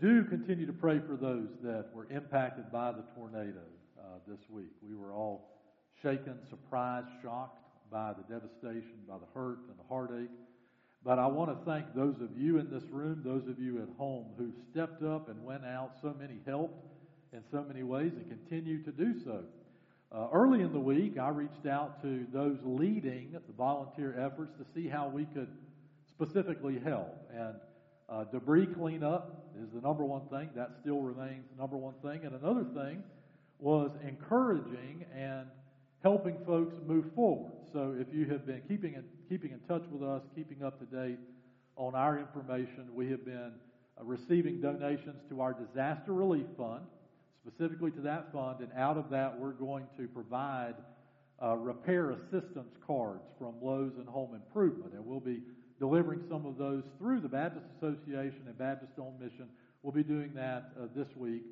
do continue to pray for those that were impacted by the tornado uh, this week. We were all shaken, surprised, shocked by the devastation, by the hurt and the heartache. But I want to thank those of you in this room, those of you at home who stepped up and went out. So many helped in so many ways and continue to do so. Uh, early in the week, I reached out to those leading the volunteer efforts to see how we could specifically help. And uh, debris cleanup is the number one thing. That still remains the number one thing. And another thing was encouraging and helping folks move forward. So if you have been keeping in, keeping in touch with us, keeping up to date on our information, we have been uh, receiving donations to our disaster relief fund, specifically to that fund, and out of that we're going to provide uh, repair assistance cards from Lowe's and Home Improvement, and we'll be delivering some of those through the Baptist Association and Baptist on Mission. We'll be doing that uh, this week.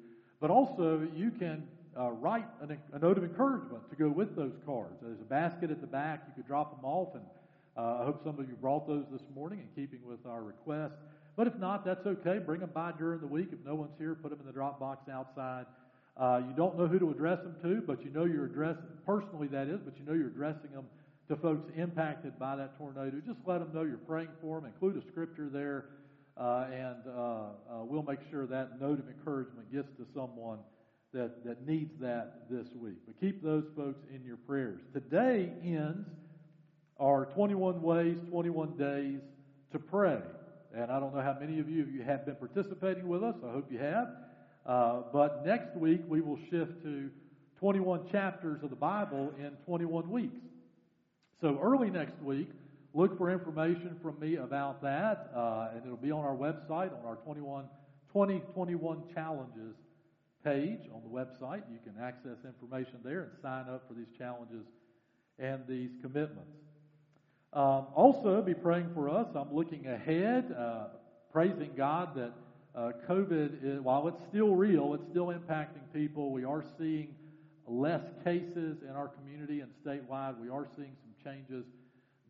But also, you can uh, write an, a note of encouragement to go with those cards. There's a basket at the back. You could drop them off, and uh, I hope some of you brought those this morning in keeping with our request. But if not, that's okay. Bring them by during the week. If no one's here, put them in the drop box outside. Uh, you don't know who to address them to, but you know you're addressing, personally that is, but you know you're addressing them to folks impacted by that tornado. Just let them know you're praying for them. Include a scripture there, uh, and uh, uh, we'll make sure that note of encouragement gets to someone that, that needs that this week. But keep those folks in your prayers. Today ends our 21 ways, 21 days to pray. And I don't know how many of you, you have been participating with us. I hope you have. Uh, but next week we will shift to 21 chapters of the Bible in 21 weeks. So early next week, look for information from me about that, uh, and it'll be on our website on our 21, 2021 challenges page on the website. You can access information there and sign up for these challenges and these commitments. Um, also, be praying for us. I'm looking ahead, uh, praising God that uh, COVID, is, while it's still real, it's still impacting people. We are seeing less cases in our community and statewide. We are seeing changes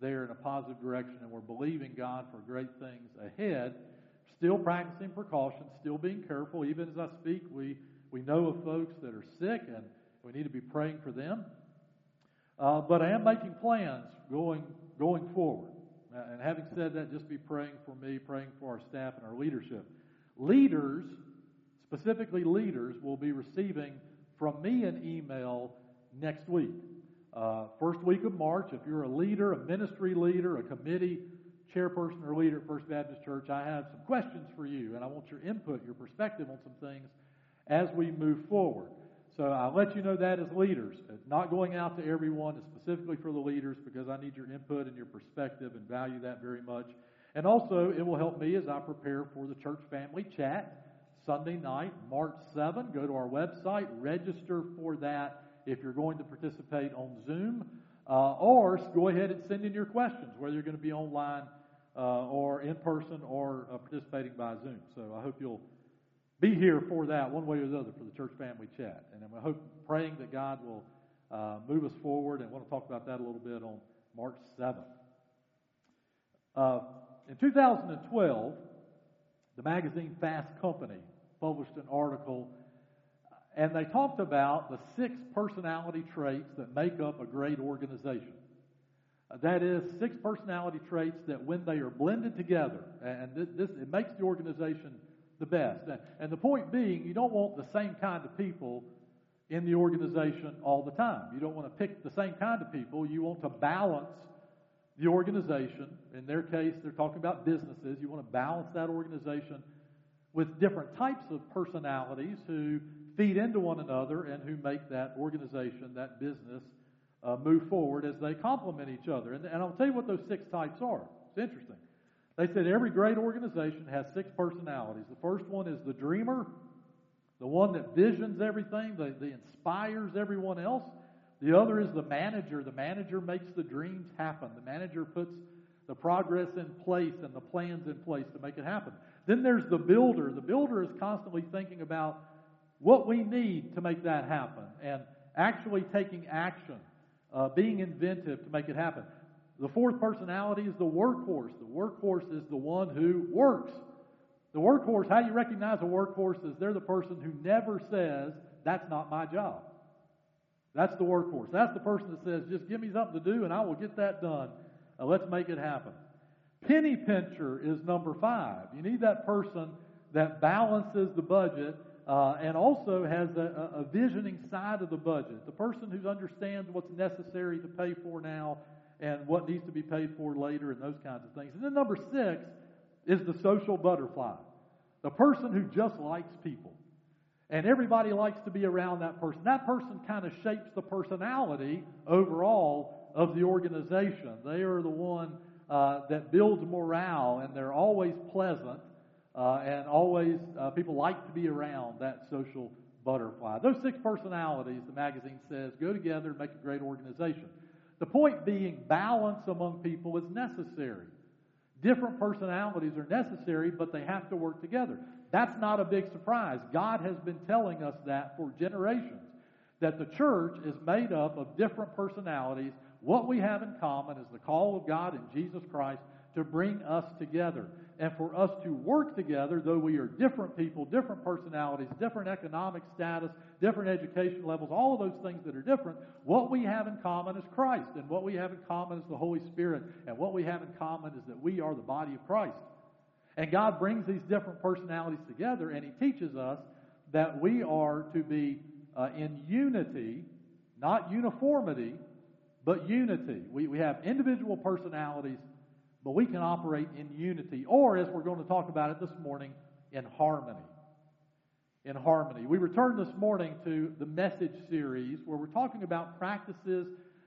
there in a positive direction, and we're believing God for great things ahead. Still practicing precautions, still being careful. Even as I speak, we we know of folks that are sick, and we need to be praying for them. Uh, but I am making plans going going forward. Uh, and having said that, just be praying for me, praying for our staff and our leadership. Leaders, specifically leaders, will be receiving from me an email next week. Uh, first week of March, if you're a leader, a ministry leader, a committee chairperson or leader at First Baptist Church, I have some questions for you, and I want your input, your perspective on some things as we move forward. So I'll let you know that as leaders. It's not going out to everyone, it's specifically for the leaders because I need your input and your perspective and value that very much. And also, it will help me as I prepare for the church family chat Sunday night, March 7. Go to our website, register for that if you're going to participate on Zoom, uh, or go ahead and send in your questions, whether you're going to be online uh, or in person or uh, participating by Zoom. So I hope you'll be here for that one way or the other for the church family chat. And I hope praying that God will uh, move us forward. And want to talk about that a little bit on March 7th. Uh, in 2012, the magazine Fast Company published an article, and they talked about the six personality traits that make up a great organization. Uh, that is, six personality traits that when they are blended together, and this, it makes the organization the best. And the point being, you don't want the same kind of people in the organization all the time. You don't want to pick the same kind of people. You want to balance the organization. In their case, they're talking about businesses. You want to balance that organization with different types of personalities who feed into one another and who make that organization, that business, uh, move forward as they complement each other. And, and I'll tell you what those six types are. It's interesting. They said every great organization has six personalities. The first one is the dreamer, the one that visions everything, that inspires everyone else. The other is the manager. The manager makes the dreams happen. The manager puts the progress in place and the plans in place to make it happen. Then there's the builder. The builder is constantly thinking about what we need to make that happen and actually taking action, uh, being inventive to make it happen. The fourth personality is the workhorse. The workhorse is the one who works. The workhorse, how you recognize a workhorse is they're the person who never says, That's not my job. That's the workhorse. That's the person that says, Just give me something to do and I will get that done. Uh, let's make it happen. Penny pincher is number five. You need that person that balances the budget uh, and also has a, a, visioning side of the budget. The person who understands what's necessary to pay for now and what needs to be paid for later and those kinds of things. And then number six is the social butterfly, the person who just likes people. And everybody likes to be around that person. That person kind of shapes the personality overall of the organization. They are the one uh, that builds morale, and they're always pleasant, uh, and always uh, people like to be around that social butterfly. Those six personalities, the magazine says, go together and make a great organization. The point being, balance among people is necessary. Different personalities are necessary, but they have to work together. That's not a big surprise. God has been telling us that for generations. That the church is made up of different personalities. What we have in common is the call of God in Jesus Christ to bring us together and for us to work together, though we are different people, different personalities, different economic status, different education levels, all of those things that are different, what we have in common is Christ. And what we have in common is the Holy Spirit. And what we have in common is that we are the body of Christ. And God brings these different personalities together, and He teaches us that we are to be uh, in unity, not uniformity, but unity. We, we have individual personalities but we can operate in unity, or as we're going to talk about it this morning, in harmony. In harmony. We return this morning to the message series where we're talking about practices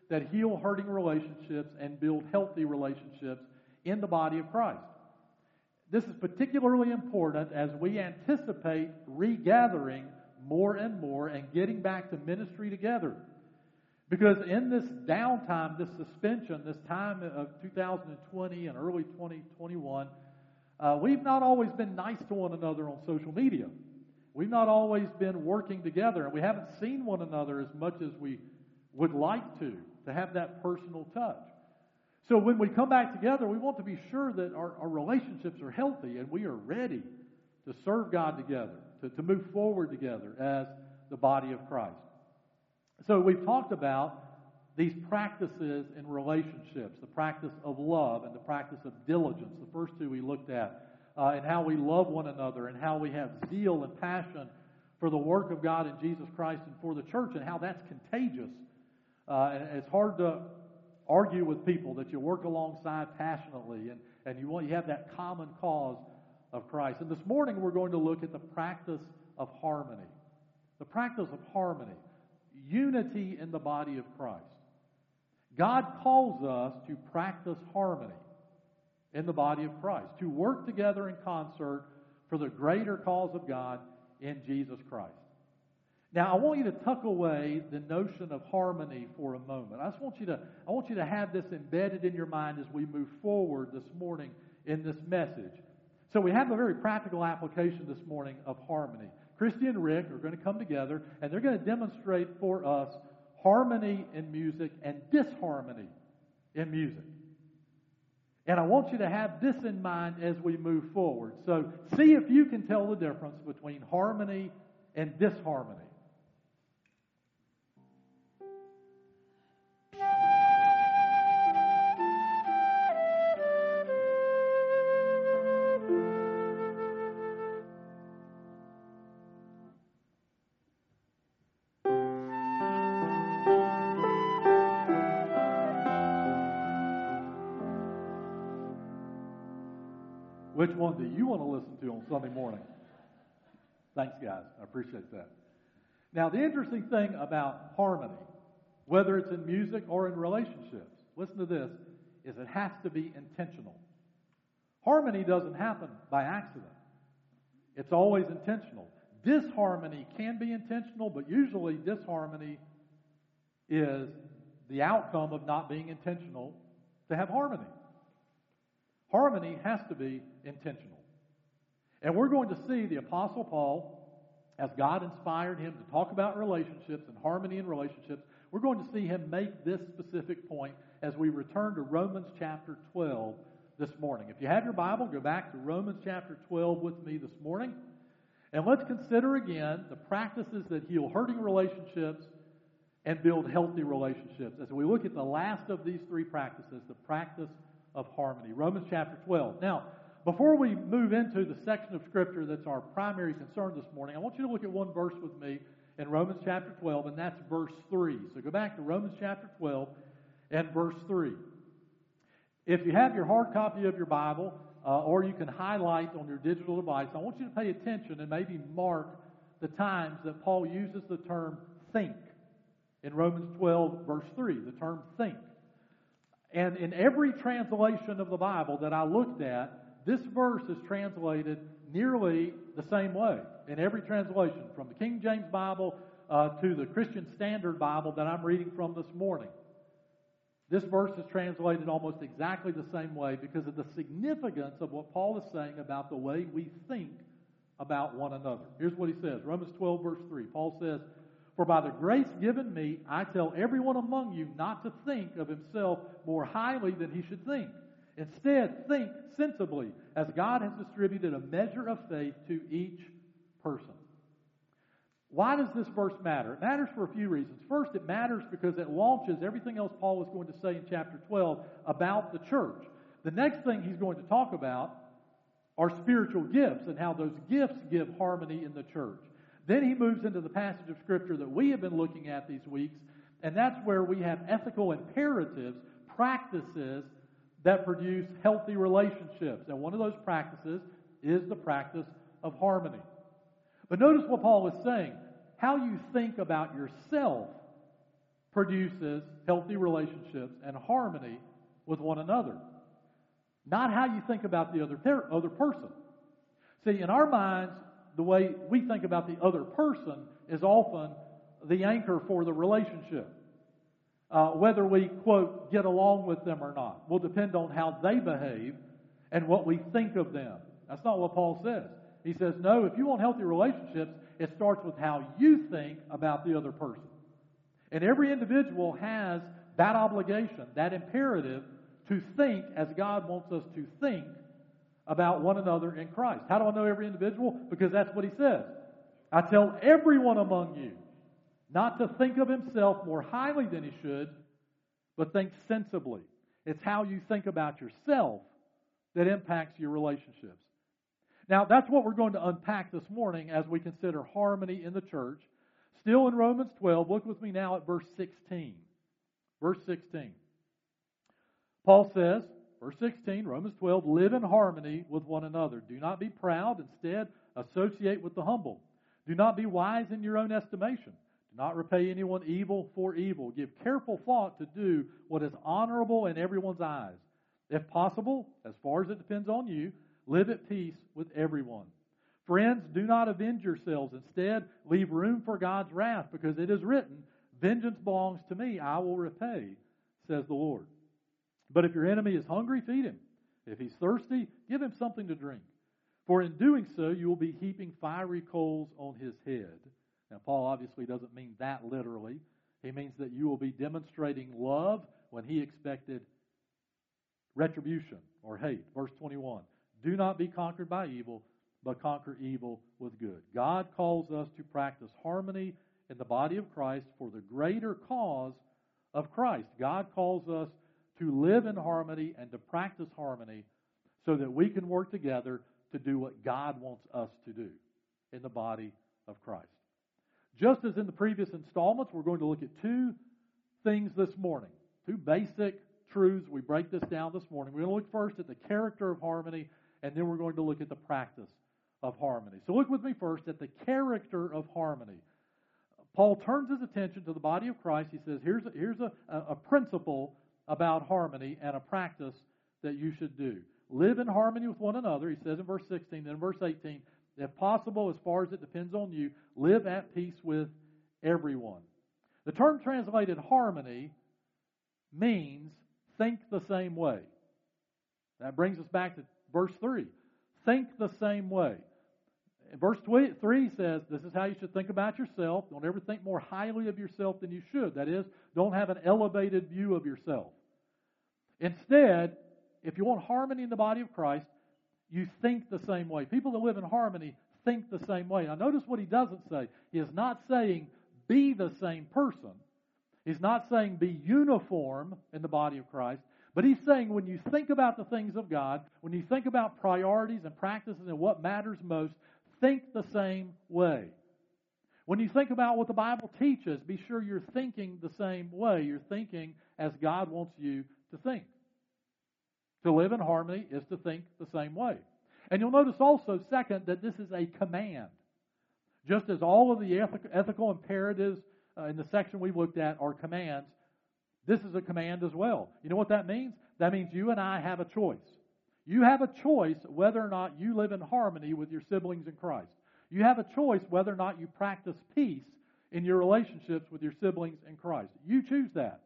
that heal hurting relationships and build healthy relationships in the body of Christ. This is particularly important as we anticipate regathering more and more and getting back to ministry together. Because in this downtime, this suspension, this time of 2020 and early 2021, uh, we've not always been nice to one another on social media. We've not always been working together, and we haven't seen one another as much as we would like to, to have that personal touch. So when we come back together, we want to be sure that our, our relationships are healthy and we are ready to serve God together, to, to move forward together as the body of Christ. So we've talked about these practices in relationships, the practice of love and the practice of diligence. The first two we looked at, uh, and how we love one another, and how we have zeal and passion for the work of God in Jesus Christ and for the church, and how that's contagious. Uh, and it's hard to argue with people that you work alongside passionately, and, and you want you have that common cause of Christ. And this morning we're going to look at the practice of harmony. The practice of harmony unity in the body of Christ. God calls us to practice harmony in the body of Christ, to work together in concert for the greater cause of God in Jesus Christ. Now, I want you to tuck away the notion of harmony for a moment. I just want you to, I want you to have this embedded in your mind as we move forward this morning in this message. So we have a very practical application this morning of harmony. Christy and Rick are going to come together and they're going to demonstrate for us harmony in music and disharmony in music. And I want you to have this in mind as we move forward. So see if you can tell the difference between harmony and disharmony. Which one do you want to listen to on Sunday morning? Thanks, guys. I appreciate that. Now, the interesting thing about harmony, whether it's in music or in relationships, listen to this, is it has to be intentional. Harmony doesn't happen by accident. It's always intentional. Disharmony can be intentional, but usually disharmony is the outcome of not being intentional to have harmony. Harmony has to be intentional. And we're going to see the Apostle Paul, as God inspired him to talk about relationships and harmony in relationships, we're going to see him make this specific point as we return to Romans chapter 12 this morning. If you have your Bible, go back to Romans chapter 12 with me this morning. And let's consider again the practices that heal hurting relationships and build healthy relationships. As we look at the last of these three practices, the practice of harmony. Romans chapter 12. Now, before we move into the section of Scripture that's our primary concern this morning, I want you to look at one verse with me in Romans chapter 12, and that's verse 3. So go back to Romans chapter 12 and verse 3. If you have your hard copy of your Bible, uh, or you can highlight on your digital device, I want you to pay attention and maybe mark the times that Paul uses the term think. In Romans 12, verse 3, the term think. And in every translation of the Bible that I looked at, this verse is translated nearly the same way in every translation, from the King James Bible uh, to the Christian Standard Bible that I'm reading from this morning. This verse is translated almost exactly the same way because of the significance of what Paul is saying about the way we think about one another. Here's what he says Romans 12, verse 3. Paul says, For by the grace given me, I tell everyone among you not to think of himself more highly than he should think. Instead, think sensibly, as God has distributed a measure of faith to each person. Why does this verse matter? It matters for a few reasons. First, it matters because it launches everything else Paul is going to say in chapter 12 about the church. The next thing he's going to talk about are spiritual gifts and how those gifts give harmony in the church. Then he moves into the passage of Scripture that we have been looking at these weeks, and that's where we have ethical imperatives, practices that produce healthy relationships. And one of those practices is the practice of harmony. But notice what Paul is saying. How you think about yourself produces healthy relationships and harmony with one another. Not how you think about the other, other person. See, in our minds, the way we think about the other person is often the anchor for the relationship. Uh, whether we, quote, get along with them or not will depend on how they behave and what we think of them. That's not what Paul says. He says, no, if you want healthy relationships, it starts with how you think about the other person. And every individual has that obligation, that imperative to think as God wants us to think about one another in Christ. How do I know every individual? Because that's what he says. I tell everyone among you not to think of himself more highly than he should, but think sensibly. It's how you think about yourself that impacts your relationships. Now, that's what we're going to unpack this morning as we consider harmony in the church. Still in Romans 12, look with me now at verse 16. Verse 16. Paul says, verse 16, Romans 12, live in harmony with one another. Do not be proud, instead, associate with the humble. Do not be wise in your own estimation. Do not repay anyone evil for evil. Give careful thought to do what is honorable in everyone's eyes. If possible, as far as it depends on you, Live at peace with everyone. Friends, do not avenge yourselves. Instead, leave room for God's wrath, because it is written, Vengeance belongs to me, I will repay, says the Lord. But if your enemy is hungry, feed him. If he's thirsty, give him something to drink. For in doing so, you will be heaping fiery coals on his head. Now, Paul obviously doesn't mean that literally. He means that you will be demonstrating love when he expected retribution or hate. Verse 21. Do not be conquered by evil, but conquer evil with good. God calls us to practice harmony in the body of Christ for the greater cause of Christ. God calls us to live in harmony and to practice harmony so that we can work together to do what God wants us to do in the body of Christ. Just as in the previous installments, we're going to look at two things this morning, two basic truths. We break this down this morning. We're going to look first at the character of harmony and then we're going to look at the practice of harmony. So look with me first at the character of harmony. Paul turns his attention to the body of Christ. He says, here's a, here's a, a principle about harmony and a practice that you should do. Live in harmony with one another, he says in verse 16. Then in verse 18, if possible, as far as it depends on you, live at peace with everyone. The term translated harmony means think the same way. That brings us back to Verse 3 Think the same way. Verse 3 says, This is how you should think about yourself. Don't ever think more highly of yourself than you should. That is, don't have an elevated view of yourself. Instead, if you want harmony in the body of Christ, you think the same way. People that live in harmony think the same way. Now, notice what he doesn't say. He is not saying be the same person. He's not saying be uniform in the body of Christ. But he's saying when you think about the things of God, when you think about priorities and practices and what matters most, think the same way. When you think about what the Bible teaches, be sure you're thinking the same way. You're thinking as God wants you to think. To live in harmony is to think the same way. And you'll notice also, second, that this is a command. Just as all of the ethical imperatives uh, in the section we looked at are commands, this is a command as well. You know what that means? That means you and I have a choice. You have a choice whether or not you live in harmony with your siblings in Christ. You have a choice whether or not you practice peace in your relationships with your siblings in Christ. You choose that.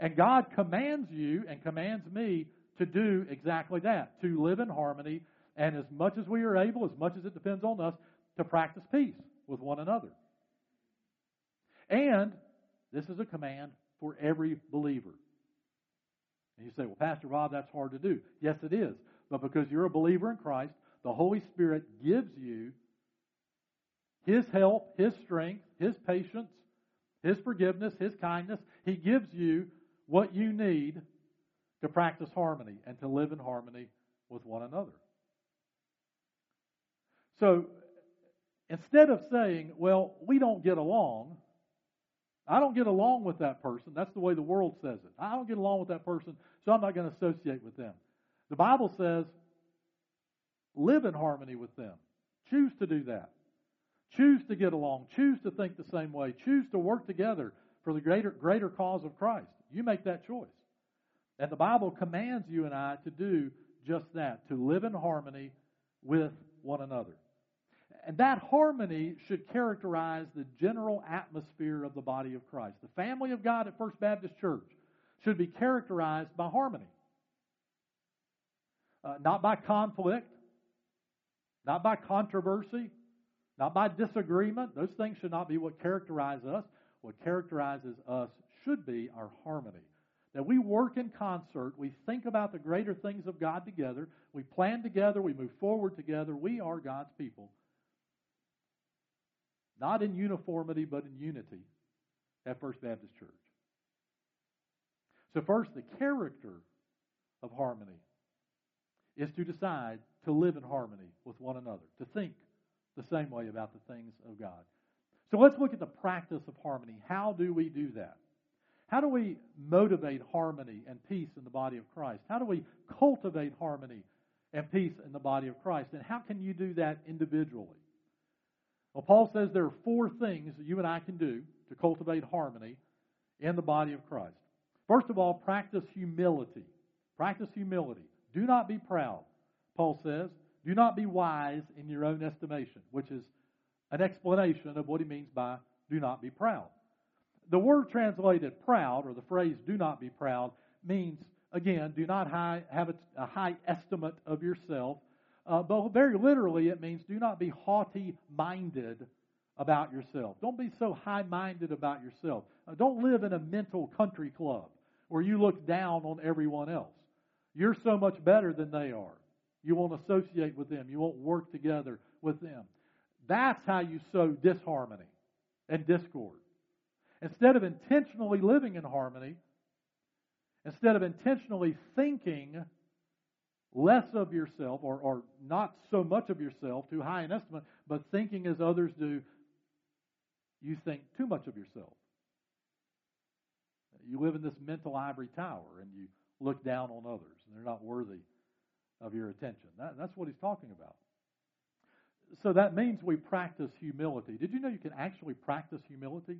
And God commands you and commands me to do exactly that, to live in harmony, and as much as we are able, as much as it depends on us, to practice peace with one another. And this is a command for every believer. And you say, well, Pastor Rob, that's hard to do. Yes, it is. But because you're a believer in Christ, the Holy Spirit gives you His help, His strength, His patience, His forgiveness, His kindness. He gives you what you need to practice harmony and to live in harmony with one another. So instead of saying, well, we don't get along, I don't get along with that person. That's the way the world says it. I don't get along with that person, so I'm not going to associate with them. The Bible says, live in harmony with them. Choose to do that. Choose to get along. Choose to think the same way. Choose to work together for the greater, greater cause of Christ. You make that choice. And the Bible commands you and I to do just that, to live in harmony with one another. And that harmony should characterize the general atmosphere of the body of Christ. The family of God at First Baptist Church should be characterized by harmony. Uh, not by conflict, not by controversy, not by disagreement. Those things should not be what characterize us. What characterizes us should be our harmony. That we work in concert, we think about the greater things of God together, we plan together, we move forward together. We are God's people. Not in uniformity, but in unity at First Baptist Church. So, first, the character of harmony is to decide to live in harmony with one another, to think the same way about the things of God. So, let's look at the practice of harmony. How do we do that? How do we motivate harmony and peace in the body of Christ? How do we cultivate harmony and peace in the body of Christ? And how can you do that individually? Well, Paul says there are four things that you and I can do to cultivate harmony in the body of Christ. First of all, practice humility. Practice humility. Do not be proud, Paul says. Do not be wise in your own estimation, which is an explanation of what he means by do not be proud the word translated proud, or the phrase do not be proud, means, again, do not high, have a, high estimate of yourself. Uh, but very literally, it means do not be haughty minded about yourself. Don't be so high minded about yourself. Uh, don't live in a mental country club where you look down on everyone else. You're so much better than they are. You won't associate with them, you won't work together with them. That's how you sow disharmony and discord. Instead of intentionally living in harmony, instead of intentionally thinking less of yourself or, or not so much of yourself, too high an estimate, but thinking as others do, you think too much of yourself. You live in this mental ivory tower and you look down on others and they're not worthy of your attention. That, that's what he's talking about. So that means we practice humility. Did you know you can actually practice humility?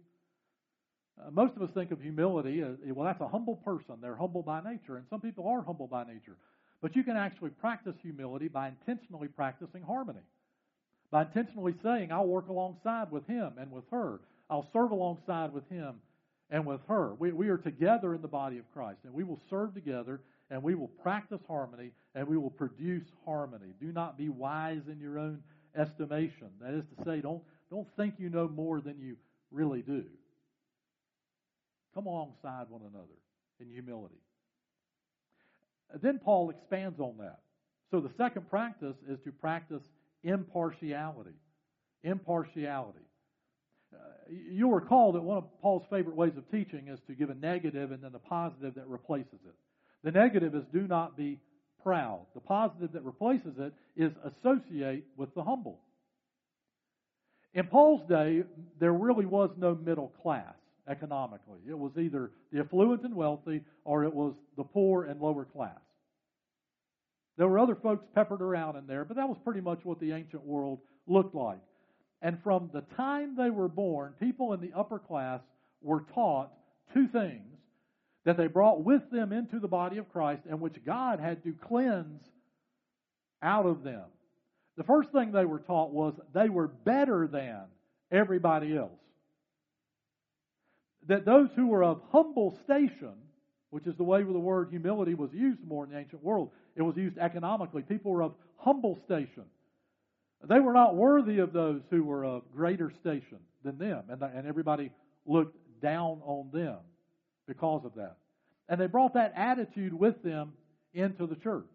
Uh, most of us think of humility as, well, that's a humble person. They're humble by nature, and some people are humble by nature. But you can actually practice humility by intentionally practicing harmony. By intentionally saying, I'll work alongside with him and with her. I'll serve alongside with him and with her. We, we are together in the body of Christ, and we will serve together, and we will practice harmony, and we will produce harmony. Do not be wise in your own estimation. That is to say, don't, don't think you know more than you really do. Come alongside one another in humility. then Paul expands on that. So the second practice is to practice impartiality. Impartiality. Uh, you'll recall that one of Paul's favorite ways of teaching is to give a negative and then the positive that replaces it. The negative is do not be proud. The positive that replaces it is associate with the humble. In Paul's day, there really was no middle class economically. It was either the affluent and wealthy or it was the poor and lower class. There were other folks peppered around in there, but that was pretty much what the ancient world looked like. And from the time they were born, people in the upper class were taught two things that they brought with them into the body of Christ and which God had to cleanse out of them. The first thing they were taught was they were better than everybody else. That those who were of humble station, which is the way the word humility was used more in the ancient world, it was used economically. People were of humble station. They were not worthy of those who were of greater station than them, and, and everybody looked down on them because of that. And they brought that attitude with them into the church.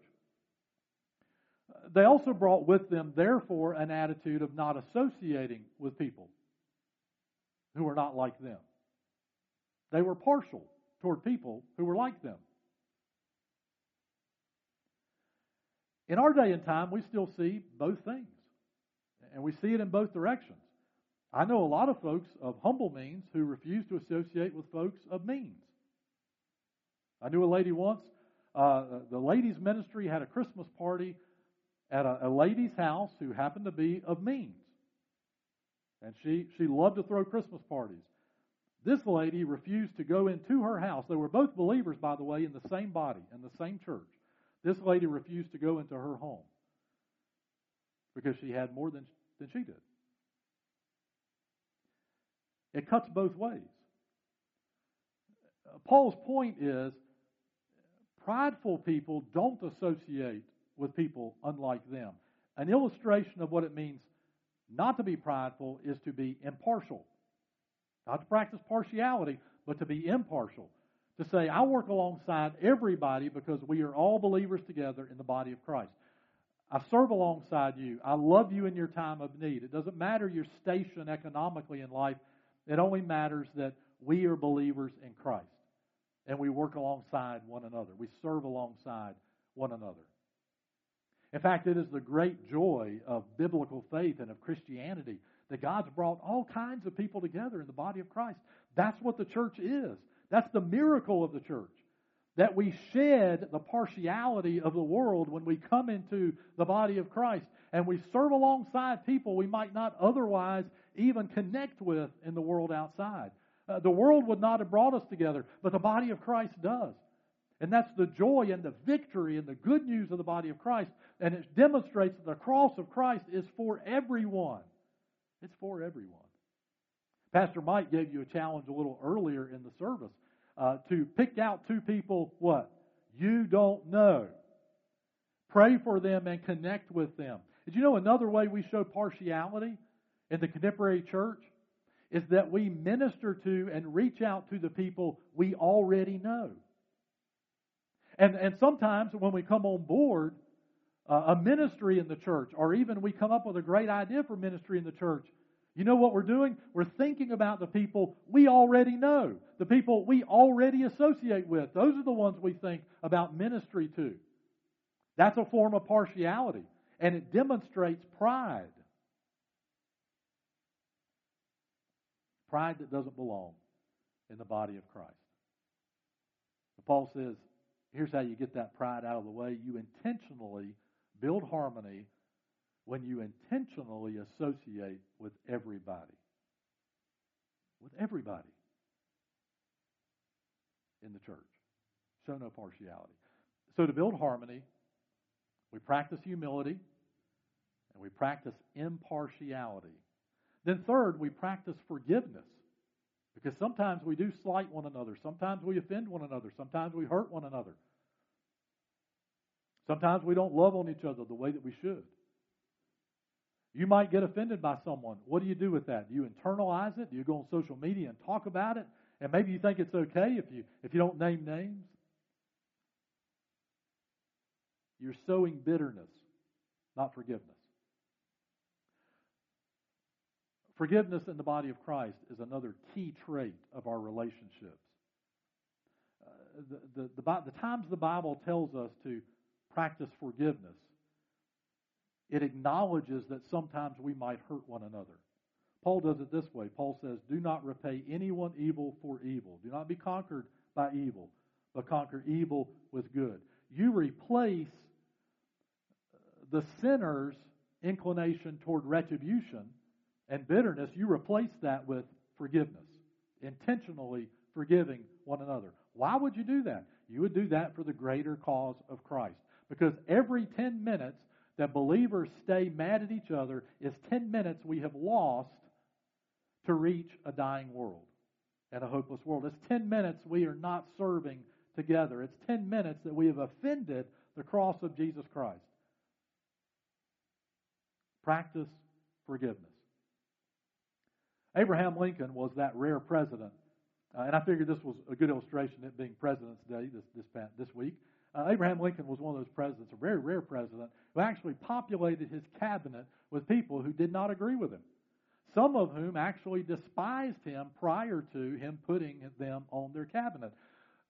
They also brought with them, therefore, an attitude of not associating with people who were not like them. They were partial toward people who were like them. In our day and time, we still see both things, and we see it in both directions. I know a lot of folks of humble means who refuse to associate with folks of means. I knew a lady once, uh, the ladies' ministry had a Christmas party at a, a lady's house who happened to be of means. And she, she loved to throw Christmas parties. This lady refused to go into her house. They were both believers, by the way, in the same body, in the same church. This lady refused to go into her home because she had more than, than she did. It cuts both ways. Paul's point is prideful people don't associate with people unlike them. An illustration of what it means not to be prideful is to be impartial. Not to practice partiality, but to be impartial to say, I work alongside everybody because we are all believers together in the body of Christ. I serve alongside you. I love you in your time of need. It doesn't matter your station economically in life. It only matters that we are believers in Christ and we work alongside one another. We serve alongside one another. In fact, it is the great joy of biblical faith and of Christianity that God's brought all kinds of people together in the body of Christ. That's what the church is. That's the miracle of the church. That we shed the partiality of the world when we come into the body of Christ and we serve alongside people we might not otherwise even connect with in the world outside. Uh, the world would not have brought us together, but the body of Christ does. And that's the joy and the victory and the good news of the body of Christ. And it demonstrates that the cross of Christ is for everyone. It's for everyone. Pastor Mike gave you a challenge a little earlier in the service uh, to pick out two people, what? You don't know. Pray for them and connect with them. Did you know another way we show partiality in the contemporary church? Is that we minister to and reach out to the people we already know. And, and sometimes when we come on board uh, a ministry in the church, or even we come up with a great idea for ministry in the church, you know what we're doing? We're thinking about the people we already know, the people we already associate with. Those are the ones we think about ministry to. That's a form of partiality, and it demonstrates pride. Pride that doesn't belong in the body of Christ. Paul says, here's how you get that pride out of the way. You intentionally build harmony when you intentionally associate with everybody. With everybody in the church. Show no partiality. So, to build harmony, we practice humility and we practice impartiality. Then, third, we practice forgiveness. Because sometimes we do slight one another. Sometimes we offend one another. Sometimes we hurt one another. Sometimes we don't love on each other the way that we should. You might get offended by someone. What do you do with that? Do you internalize it? Do you go on social media and talk about it? And maybe you think it's okay if you if you don't name names. You're sowing bitterness, not forgiveness. Forgiveness in the body of Christ is another key trait of our relationships. Uh, the, the, the, the times the Bible tells us to practice forgiveness, it acknowledges that sometimes we might hurt one another. Paul does it this way. Paul says, Do not repay anyone evil for evil. Do not be conquered by evil, but conquer evil with good. You replace uh, the sinner's inclination toward retribution and bitterness, you replace that with forgiveness, intentionally forgiving one another. Why would you do that? You would do that for the greater cause of Christ. Because every 10 minutes that believers stay mad at each other is 10 minutes we have lost to reach a dying world and a hopeless world. It's 10 minutes we are not serving together. It's 10 minutes that we have offended the cross of Jesus Christ. Practice forgiveness. Abraham Lincoln was that rare president, uh, and I figured this was a good illustration, of it being President's Day this this, this week. Uh, Abraham Lincoln was one of those presidents, a very rare president, who actually populated his cabinet with people who did not agree with him. Some of whom actually despised him prior to him putting them on their cabinet.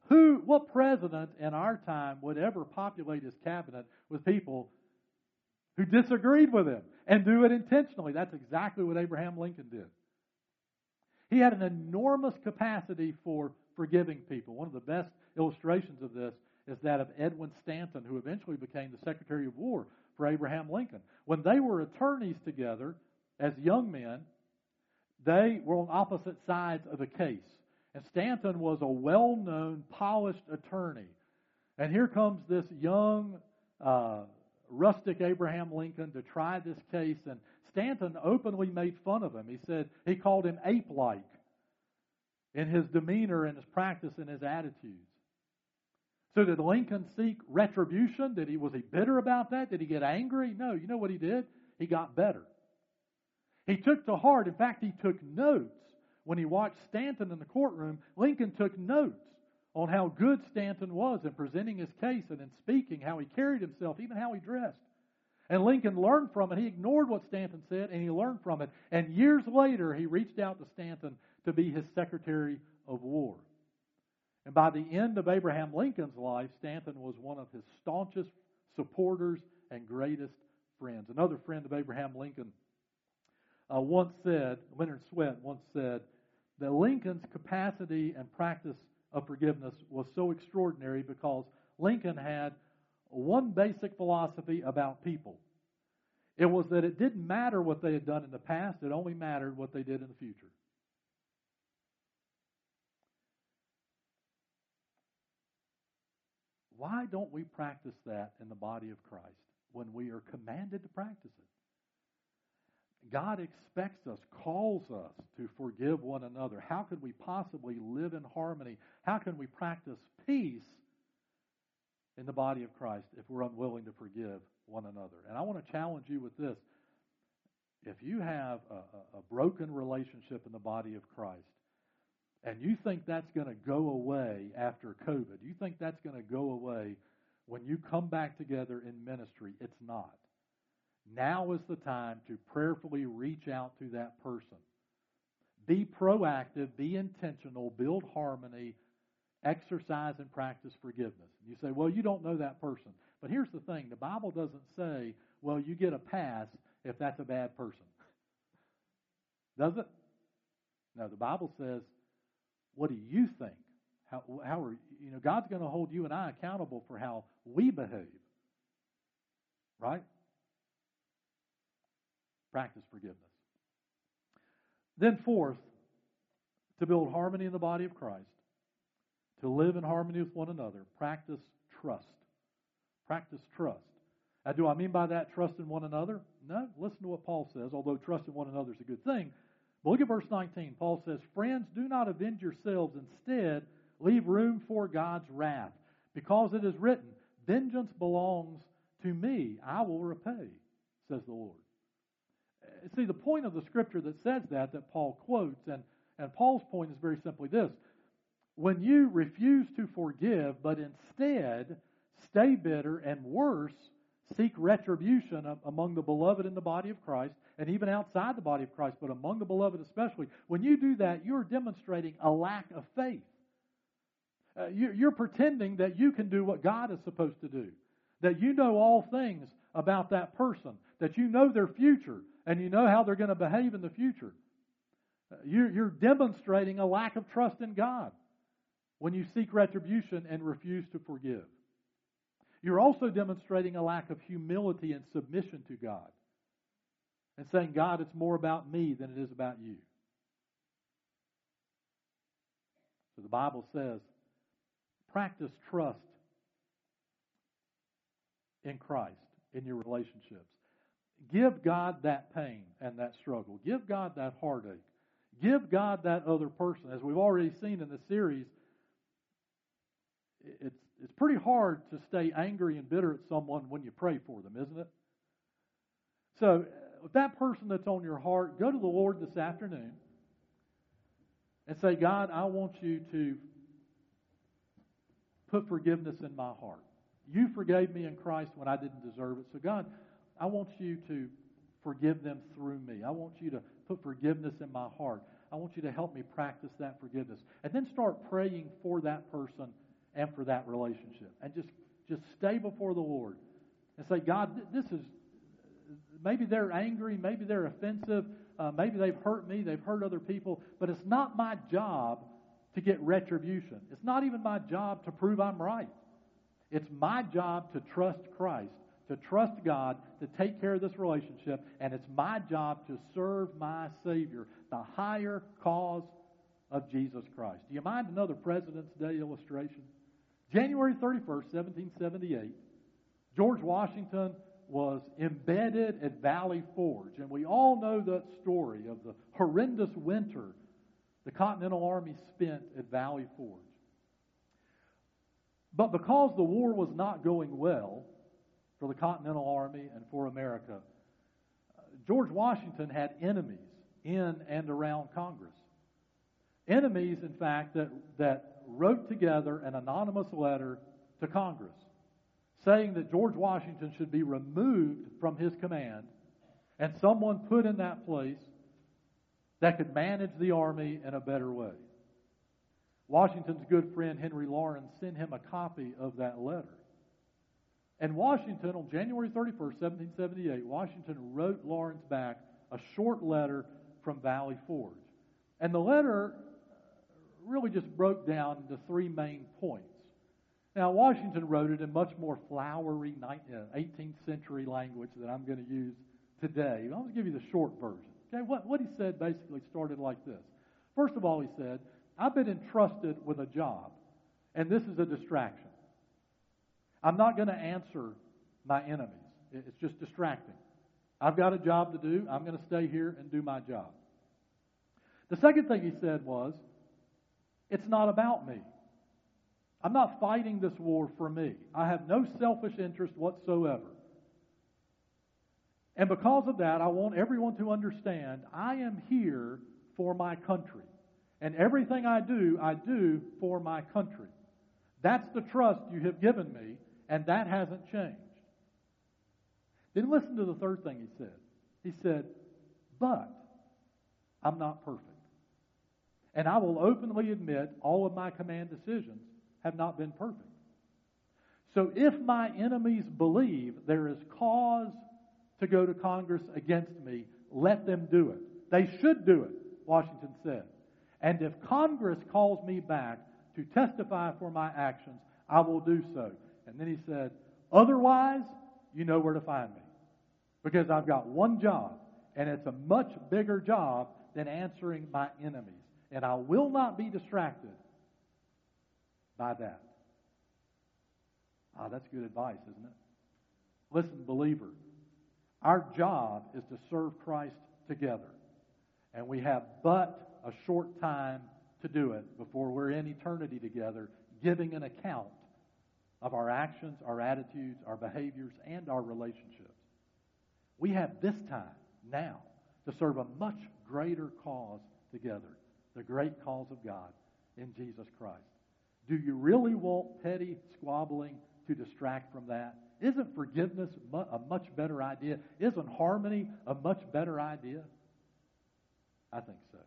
Who, what president in our time would ever populate his cabinet with people who disagreed with him and do it intentionally? That's exactly what Abraham Lincoln did. He had an enormous capacity for forgiving people. One of the best illustrations of this is that of Edwin Stanton, who eventually became the Secretary of War for Abraham Lincoln. When they were attorneys together as young men, they were on opposite sides of a case. And Stanton was a well known, polished attorney. And here comes this young, uh, rustic Abraham Lincoln to try this case. And Stanton openly made fun of him. He said he called him ape like in his demeanor and his practice and his attitudes. So did Lincoln seek retribution? Did he was he bitter about that? Did he get angry? No, you know what he did? He got better. He took to heart, in fact, he took notes. When he watched Stanton in the courtroom, Lincoln took notes on how good Stanton was in presenting his case and in speaking, how he carried himself, even how he dressed. And Lincoln learned from it. He ignored what Stanton said and he learned from it. And years later, he reached out to Stanton to be his Secretary of War. And by the end of Abraham Lincoln's life, Stanton was one of his staunchest supporters and greatest friends. Another friend of Abraham Lincoln uh, once said, Leonard Swett once said, that Lincoln's capacity and practice of forgiveness was so extraordinary because Lincoln had one basic philosophy about people. It was that it didn't matter what they had done in the past, it only mattered what they did in the future. Why don't we practice that in the body of Christ when we are commanded to practice it? God expects us, calls us to forgive one another. How could we possibly live in harmony? How can we practice peace in the body of Christ if we're unwilling to forgive one another. And I want to challenge you with this. If you have a, a, broken relationship in the body of Christ, and you think that's going to go away after COVID, you think that's going to go away when you come back together in ministry, it's not. Now is the time to prayerfully reach out to that person. Be proactive, be intentional, build harmony, exercise and practice forgiveness. And you say, well, you don't know that person. But here's the thing the Bible doesn't say, well, you get a pass if that's a bad person. Does it? No, the Bible says, what do you think? How, how are you know God's going to hold you and I accountable for how we behave, right? Practice forgiveness. Then fourth, to build harmony in the body of Christ, to live in harmony with one another, practice trust. Practice trust. Now, do I mean by that trust in one another? No. Listen to what Paul says, although trust in one another is a good thing. But look at verse 19. Paul says, Friends, do not avenge yourselves. Instead, leave room for God's wrath. Because it is written, Vengeance belongs to me. I will repay, says the Lord. Uh, see, the point of the scripture that says that, that Paul quotes, and, and Paul's point is very simply this when you refuse to forgive, but instead stay bitter, and worse, seek retribution among the beloved in the body of Christ, and even outside the body of Christ, but among the beloved especially, when you do that, you're demonstrating a lack of faith. Uh, you, are pretending that you can do what God is supposed to do, that you know all things about that person, that you know their future, and you know how they're going to behave in the future. Uh, you're, you're demonstrating a lack of trust in God when you seek retribution and refuse to forgive. You're also demonstrating a lack of humility and submission to God and saying, God, it's more about me than it is about you. So the Bible says, practice trust in Christ in your relationships. Give God that pain and that struggle. Give God that heartache. Give God that other person. As we've already seen in the series, it's, it's pretty hard to stay angry and bitter at someone when you pray for them, isn't it? So, that person that's on your heart, go to the Lord this afternoon and say, God, I want you to put forgiveness in my heart. You forgave me in Christ when I didn't deserve it. So, God, I want you to forgive them through me. I want you to put forgiveness in my heart. I want you to help me practice that forgiveness. And then start praying for that person and for that relationship. And just, just stay before the Lord and say, God, this is, maybe they're angry, maybe they're offensive, uh, maybe they've hurt me, they've hurt other people, but it's not my job to get retribution. It's not even my job to prove I'm right. It's my job to trust Christ, to trust God, to take care of this relationship, and it's my job to serve my Savior, the higher cause of Jesus Christ. Do you mind another President's Day illustration? January 31st, 1778, George Washington was embedded at Valley Forge. And we all know that story of the horrendous winter the Continental Army spent at Valley Forge. But because the war was not going well for the Continental Army and for America, uh, George Washington had enemies in and around Congress. Enemies, in fact, that, that wrote together an anonymous letter to Congress saying that George Washington should be removed from his command and someone put in that place that could manage the army in a better way. Washington's good friend Henry Laurens sent him a copy of that letter. And Washington, on January 31st, 1778, Washington wrote Laurens back a short letter from Valley Forge. And the letter really just broke down into three main points. Now, Washington wrote it in much more flowery 18th uh, century language that I'm going to use today. I'll just give you the short version. Okay, what, what he said basically started like this. First of all, he said, I've been entrusted with a job, and this is a distraction. I'm not going to answer my enemies. It's just distracting. I've got a job to do. I'm going to stay here and do my job. The second thing he said was, it's not about me. I'm not fighting this war for me. I have no selfish interest whatsoever. And because of that, I want everyone to understand I am here for my country. And everything I do, I do for my country. That's the trust you have given me, and that hasn't changed. Then listen to the third thing he said. He said, But I'm not perfect. And I will openly admit all of my command decisions have not been perfect. So if my enemies believe there is cause to go to Congress against me, let them do it. They should do it, Washington said. And if Congress calls me back to testify for my actions, I will do so. And then he said, Otherwise, you know where to find me. Because I've got one job, and it's a much bigger job than answering my enemies. And I will not be distracted by that. Ah, that's good advice, isn't it? Listen, believer, our job is to serve Christ together. And we have but a short time to do it before we're in eternity together, giving an account of our actions, our attitudes, our behaviors, and our relationships. We have this time, now, to serve a much greater cause together the great cause of God in Jesus Christ. Do you really want petty squabbling to distract from that? Isn't forgiveness a much better idea? Isn't harmony a much better idea? I think so.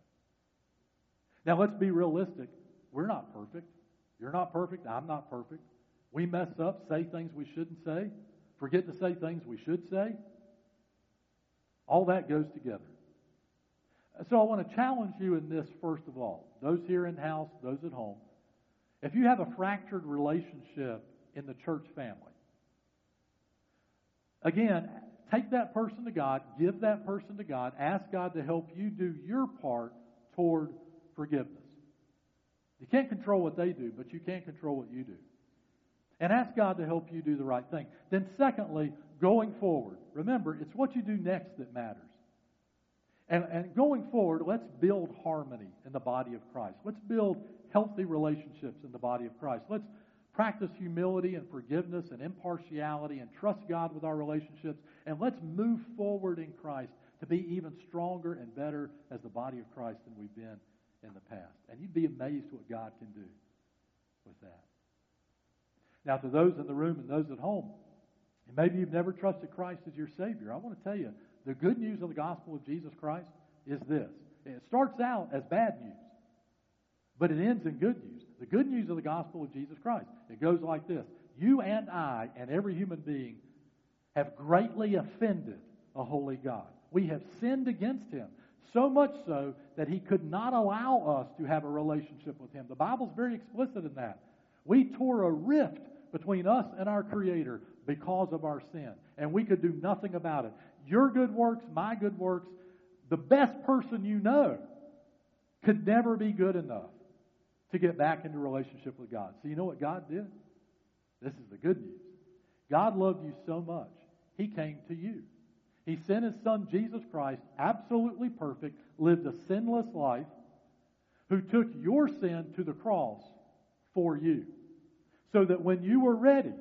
Now, let's be realistic. We're not perfect. You're not perfect. I'm not perfect. We mess up, say things we shouldn't say, forget to say things we should say. All that goes together. So I want to challenge you in this first of all. Those here in house, those at home. If you have a fractured relationship in the church family, again, take that person to God, give that person to God, ask God to help you do your part toward forgiveness. You can't control what they do, but you can control what you do. And ask God to help you do the right thing. Then, secondly, going forward, remember, it's what you do next that matters. And, and going forward, let's build harmony in the body of Christ. Let's build healthy relationships in the body of Christ. Let's practice humility and forgiveness and impartiality and trust God with our relationships. And let's move forward in Christ to be even stronger and better as the body of Christ than we've been in the past. And you'd be amazed what God can do with that. Now, to those in the room and those at home, and maybe you've never trusted Christ as your Savior, I want to tell you the good news of the gospel of Jesus Christ is this. It starts out as bad news, but it ends in good news. The good news of the gospel of Jesus Christ. It goes like this You and I and every human being have greatly offended a holy God. We have sinned against him, so much so that he could not allow us to have a relationship with him. The Bible's very explicit in that. We tore a rift between us and our Creator because of our sin, and we could do nothing about it your good works, my good works, the best person you know could never be good enough to get back into relationship with God. So you know what God did? This is the good news. God loved you so much, He came to you. He sent His Son, Jesus Christ, absolutely perfect, lived a sinless life, who took your sin to the cross for you. So that when you were ready,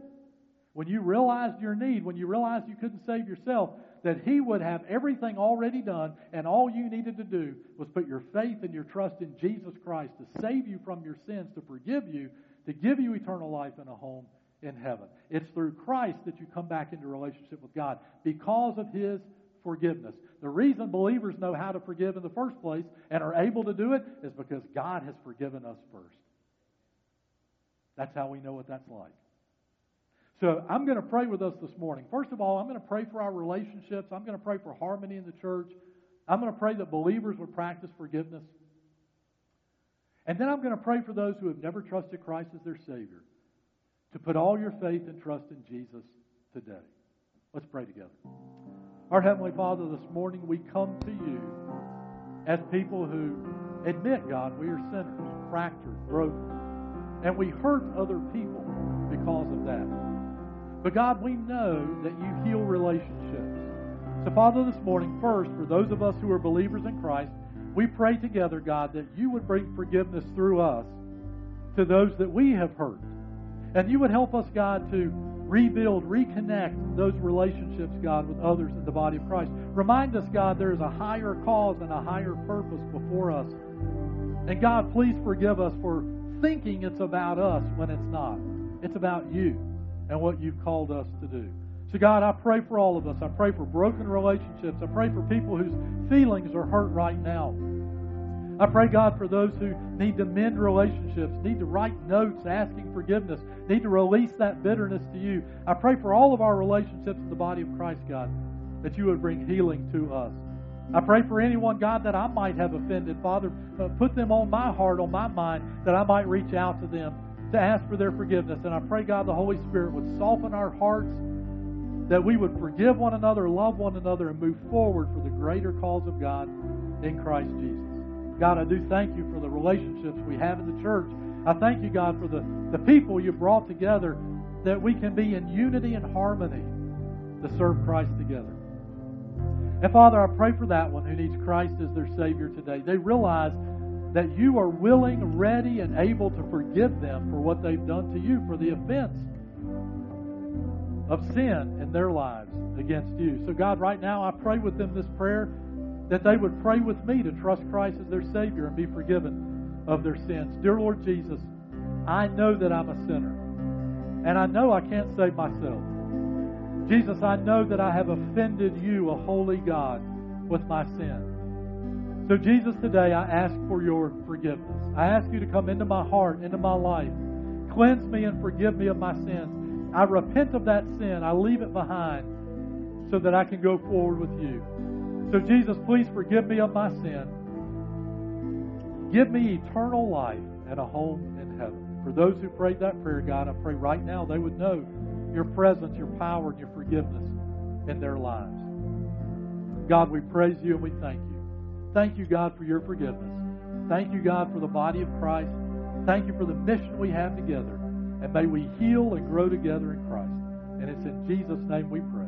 when you realized your need, when you realized you couldn't save yourself, that He would have everything already done, and all you needed to do was put your faith and your trust in Jesus Christ to save you from your sins, to forgive you, to give you eternal life and a home in heaven. It's through Christ that you come back into relationship with God because of His forgiveness. The reason believers know how to forgive in the first place and are able to do it is because God has forgiven us first. That's how we know what that's like. So I'm going to pray with us this morning. First of all, I'm going to pray for our relationships. I'm going to pray for harmony in the church. I'm going to pray that believers would practice forgiveness. And then I'm going to pray for those who have never trusted Christ as their Savior to put all your faith and trust in Jesus today. Let's pray together. Our Heavenly Father, this morning we come to you as people who admit, God, we are sinners, fractured, broken, and we hurt other people because of that. But God, we know that you heal relationships. So, Father, this morning, first, for those of us who are believers in Christ, we pray together, God, that you would bring forgiveness through us to those that we have hurt. And you would help us, God, to rebuild, reconnect those relationships, God, with others in the body of Christ. Remind us, God, there is a higher cause and a higher purpose before us. And God, please forgive us for thinking it's about us when it's not. It's about you and what you've called us to do. So, God, I pray for all of us. I pray for broken relationships. I pray for people whose feelings are hurt right now. I pray, God, for those who need to mend relationships, need to write notes asking forgiveness, need to release that bitterness to you. I pray for all of our relationships in the body of Christ, God, that you would bring healing to us. I pray for anyone, God, that I might have offended. Father, uh, put them on my heart, on my mind, that I might reach out to them to ask for their forgiveness. And I pray, God, the Holy Spirit would soften our hearts, that we would forgive one another, love one another, and move forward for the greater cause of God in Christ Jesus. God, I do thank you for the relationships we have in the church. I thank you, God, for the, the people you brought together that we can be in unity and harmony to serve Christ together. And Father, I pray for that one who needs Christ as their Savior today. They realize that you are willing, ready, and able to forgive them for what they've done to you, for the offense of sin in their lives against you. So, God, right now I pray with them this prayer that they would pray with me to trust Christ as their Savior and be forgiven of their sins. Dear Lord Jesus, I know that I'm a sinner. And I know I can't save myself. Jesus, I know that I have offended you, a holy God, with my sin. So, Jesus, today I ask for your forgiveness. I ask you to come into my heart, into my life. Cleanse me and forgive me of my sins. I repent of that sin. I leave it behind so that I can go forward with you. So, Jesus, please forgive me of my sin. Give me eternal life and a home in heaven. For those who prayed that prayer, God, I pray right now they would know your presence, your power, and your forgiveness in their lives. God, we praise you and we thank you. Thank you, God, for your forgiveness. Thank you, God, for the body of Christ. Thank you for the mission we have together. And may we heal and grow together in Christ. And it's in Jesus' name we pray.